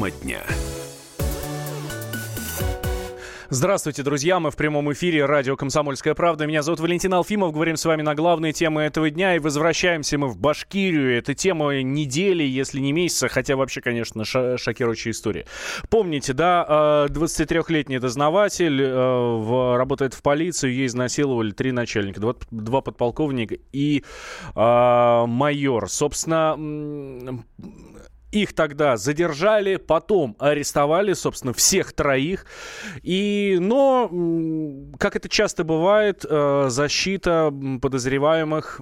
Тема дня. Здравствуйте, друзья. Мы в прямом эфире радио «Комсомольская правда». Меня зовут Валентин Алфимов. Говорим с вами на главные темы этого дня. И возвращаемся мы в Башкирию. Это тема недели, если не месяца. Хотя вообще, конечно, шокирующая история. Помните, да, 23-летний э, дознаватель э, работает в полиции. Ей изнасиловали три начальника. Два, два подполковника и э, майор. Собственно, их тогда задержали, потом арестовали, собственно, всех троих. И, но, как это часто бывает, э, защита подозреваемых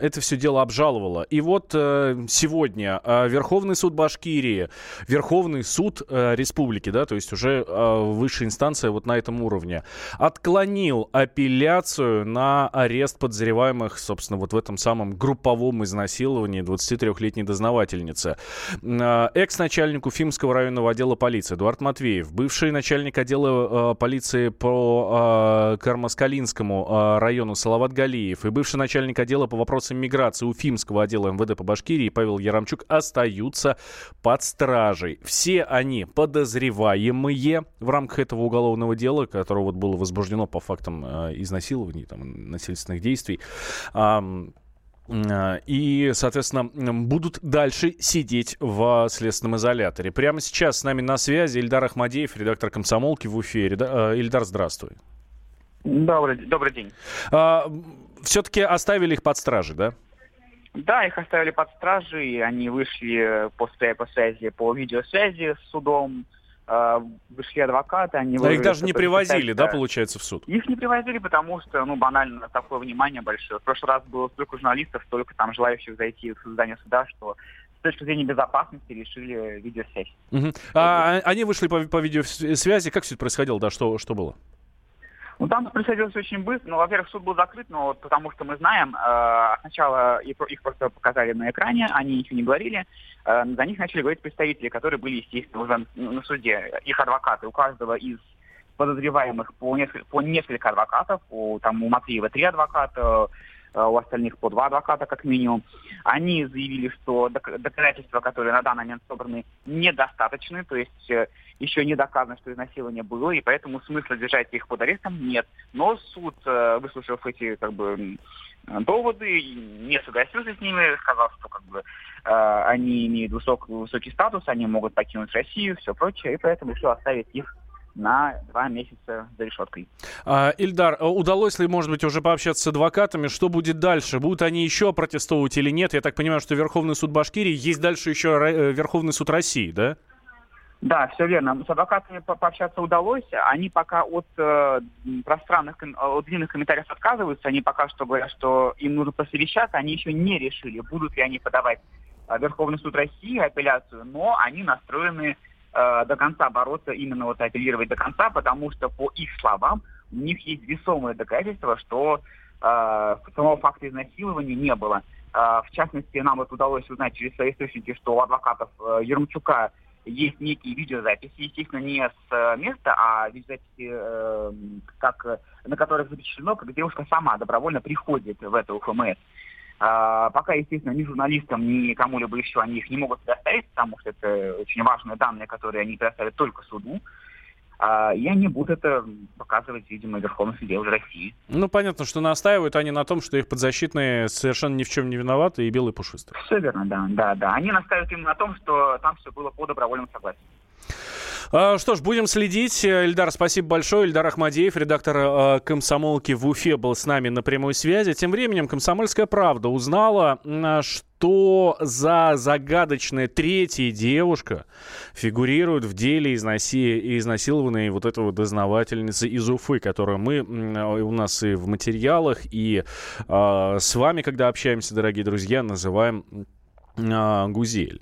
это все дело обжаловала. И вот э, сегодня э, Верховный суд Башкирии, Верховный суд республики, да, то есть уже высшая инстанция вот на этом уровне, отклонил апелляцию на арест подозреваемых, собственно, вот в этом самом групповом изнасиловании 23-летней дознавательницы. Э, экс-начальник Уфимского районного отдела полиции Эдуард Матвеев, бывший начальник отдела э, полиции по э, Кармаскалинскому району Салават Галиев и бывший начальник отдела по вопросам миграции Уфимского отдела МВД по Башкирии Павел Ярамчук остаются под стражей. Все они подозреваемые в рамках этого уголовного дела, которое вот было возбуждено по фактам изнасилований, там, насильственных действий. А, и, соответственно, будут дальше сидеть в следственном изоляторе. Прямо сейчас с нами на связи Ильдар Ахмадеев, редактор «Комсомолки» в Уфе. А, Ильдар, здравствуй. Добрый, добрый день. А, все-таки оставили их под стражей, да? Да, их оставили под стражей, они вышли после по связи, по видеосвязи с судом, вышли адвокаты, они... Да их даже не привозили, да, получается, в суд? Их не привозили, потому что, ну, банально, такое внимание большое. В прошлый раз было столько журналистов, столько там желающих зайти в здание суда, что с точки зрения безопасности решили видеосвязь. Угу. А, они вышли по, по видеосвязи, как все это происходило, да, что, что было? Ну, там происходило очень быстро. Ну, во-первых, суд был закрыт, но вот потому что мы знаем, э, сначала их, их просто показали на экране, они ничего не говорили. Э, за них начали говорить представители, которые были, естественно, уже на суде. Их адвокаты. У каждого из подозреваемых по несколько, по несколько адвокатов. У, там, у Матвеева три адвоката, у остальных по два адвоката как минимум. Они заявили, что доказательства, которые на данный момент собраны, недостаточны. То есть э, еще не доказано, что изнасилование было, и поэтому смысла держать их под арестом нет. Но суд, э, выслушав эти как бы доводы, не согласился с ними, сказал, что как бы э, они имеют высок, высокий статус, они могут покинуть Россию, все прочее, и поэтому решил оставить их на два месяца за решеткой. А, Ильдар, э, удалось ли, может быть, уже пообщаться с адвокатами? Что будет дальше? Будут они еще протестовывать или нет? Я так понимаю, что Верховный суд Башкирии, есть дальше еще Верховный суд России, да? Да, все верно. С адвокатами по пообщаться удалось. Они пока от э, пространных, от длинных комментариев отказываются. Они пока что говорят, что им нужно посовещаться. Они еще не решили, будут ли они подавать э, Верховный суд России апелляцию, но они настроены э, до конца бороться, именно вот апеллировать до конца, потому что, по их словам, у них есть весомые доказательства, что э, самого факта изнасилования не было. Э, в частности, нам вот удалось узнать через свои источники, что у адвокатов э, Ермчука есть некие видеозаписи, естественно, не с э, места, а видеозаписи, э, как, на которых запечатлено, как девушка сама добровольно приходит в это УФМС. А, пока, естественно, ни журналистам, ни кому-либо еще они их не могут предоставить, потому что это очень важные данные, которые они предоставят только суду. А, и они будут это показывать, видимо, в Верховном суде уже России. Ну, понятно, что настаивают они на том, что их подзащитные совершенно ни в чем не виноваты и белые пушистые. Все верно, да, да, да. Они настаивают именно на том, что там все было по добровольному согласию. А, что ж, будем следить. Ильдар, спасибо большое. Ильдар Ахмадеев, редактор э, «Комсомолки» в Уфе, был с нами на прямой связи. Тем временем «Комсомольская правда» узнала, что за загадочная третья девушка фигурирует в деле изнаси... изнасилованной вот этого дознавательницы из Уфы, которую мы у нас и в материалах, и э, с вами, когда общаемся, дорогие друзья, называем Гузель.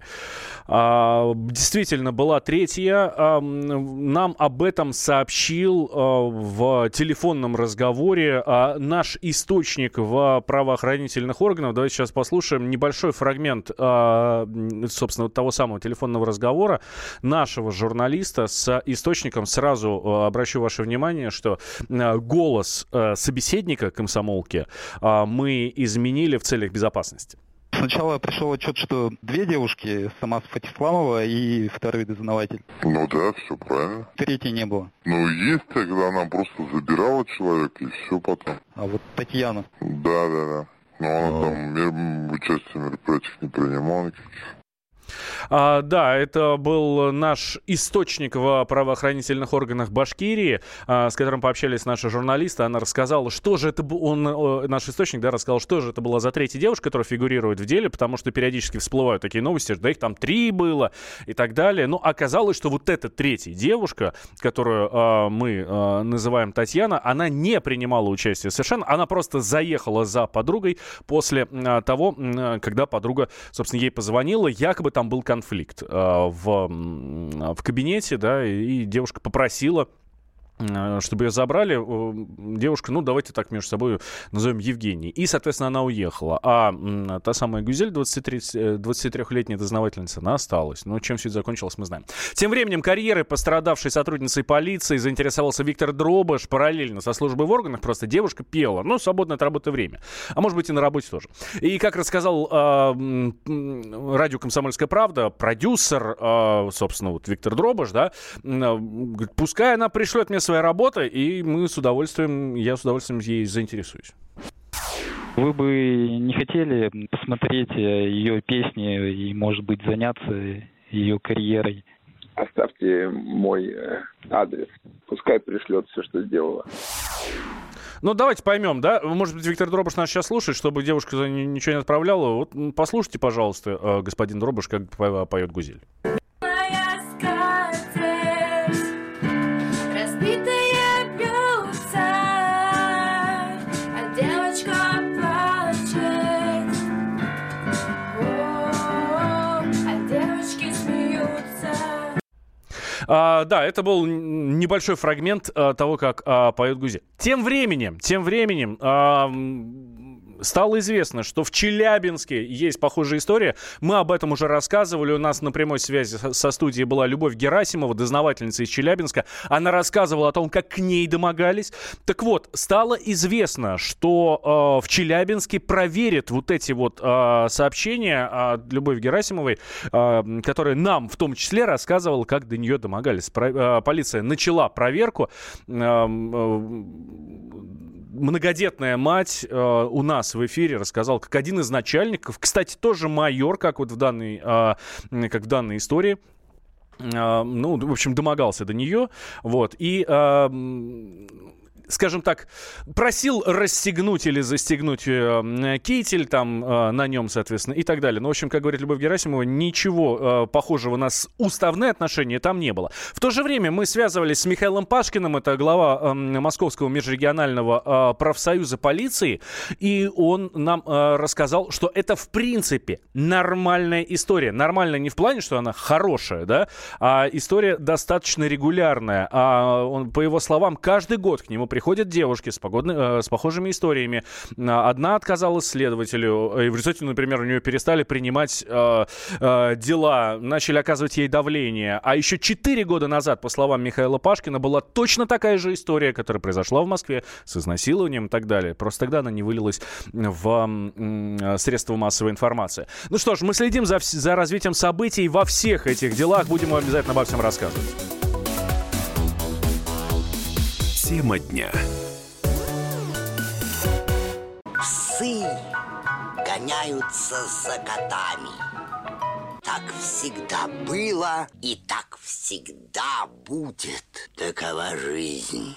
А, действительно, была третья. А, нам об этом сообщил а, в телефонном разговоре наш источник в правоохранительных органах. Давайте сейчас послушаем небольшой фрагмент, собственно, того самого телефонного разговора нашего журналиста с источником. Сразу обращу ваше внимание, что голос собеседника комсомолки мы изменили в целях безопасности. Сначала пришел отчет, что две девушки, сама Фатисламова и второй дознаватель. Ну да, все правильно. Третьей не было. Ну есть, когда она просто забирала человека и все потом. А вот Татьяна. Да, да, да. Но она там участие в мероприятиях не принимала никаких. А, да, это был наш источник в правоохранительных органах Башкирии, а, с которым пообщались наши журналисты. Она рассказала, что же это был, он, наш источник, да, рассказал, что же это была за третья девушка, которая фигурирует в деле, потому что периодически всплывают такие новости, да их там три было и так далее. Но оказалось, что вот эта третья девушка, которую а, мы а, называем Татьяна, она не принимала участие совершенно, она просто заехала за подругой после а, того, а, когда подруга, собственно, ей позвонила, якобы там был конфликт э, в, в кабинете, да, и девушка попросила чтобы ее забрали, девушка, ну, давайте так между собой назовем Евгений. И, соответственно, она уехала. А та самая Гюзель, 23, 23-летняя э, дознавательница, она осталась. Ну, чем все это закончилось, мы знаем. Тем временем карьеры пострадавшей сотрудницей полиции заинтересовался Виктор Дробыш параллельно со службой в органах. Просто девушка пела. Ну, свободное от работы время. А может быть, и на работе тоже. И, как рассказал э, радио «Комсомольская правда», продюсер, э, собственно, вот Виктор Дробыш, да, э, пускай она пришлет мне своя работа, и мы с удовольствием, я с удовольствием ей заинтересуюсь. Вы бы не хотели посмотреть э, ее песни и, может быть, заняться ее карьерой? Оставьте мой э, адрес. Пускай пришлет все, что сделала. Ну, давайте поймем, да? Может быть, Виктор Дробыш нас сейчас слушает, чтобы девушка ничего не отправляла. Вот послушайте, пожалуйста, э, господин Дробыш, как поет Гузель. А, да, это был небольшой фрагмент а, того, как а, поет Гузи. Тем временем, тем временем, а, стало известно, что в Челябинске есть похожая история. Мы об этом уже рассказывали. У нас на прямой связи со студией была Любовь Герасимова, дознавательница из Челябинска. Она рассказывала о том, как к ней домогались. Так вот, стало известно, что э, в Челябинске проверят вот эти вот э, сообщения от Любовь Герасимовой, э, которая нам в том числе рассказывала, как до нее домогались. Про, э, полиция начала проверку. Э, э, многодетная мать э, у нас в эфире рассказал, как один из начальников, кстати, тоже майор, как вот в данной, э, как в данной истории, Uh, ну, в общем, домогался до нее, вот, и uh, скажем так, просил расстегнуть или застегнуть э, китель там э, на нем, соответственно, и так далее. Ну, в общем, как говорит Любовь Герасимова, ничего э, похожего на уставные отношения там не было. В то же время мы связывались с Михаилом Пашкиным, это глава Московского межрегионального профсоюза полиции, и он нам рассказал, что это в принципе нормальная история. Нормальная не в плане, что она хорошая, да, а история достаточно регулярная. А он, по его словам, каждый год к нему приходят девушки с, погодной, э, с похожими историями. Одна отказалась следователю, и в результате, например, у нее перестали принимать э, э, дела, начали оказывать ей давление. А еще 4 года назад, по словам Михаила Пашкина, была точно такая же история, которая произошла в Москве с изнасилованием и так далее. Просто тогда она не вылилась в э, средства массовой информации. Ну что ж, мы следим за, за развитием событий во всех этих делах. Будем обязательно обо всем рассказывать. Тема дня. Псы гоняются за котами. Так всегда было и так всегда будет. Такова жизнь.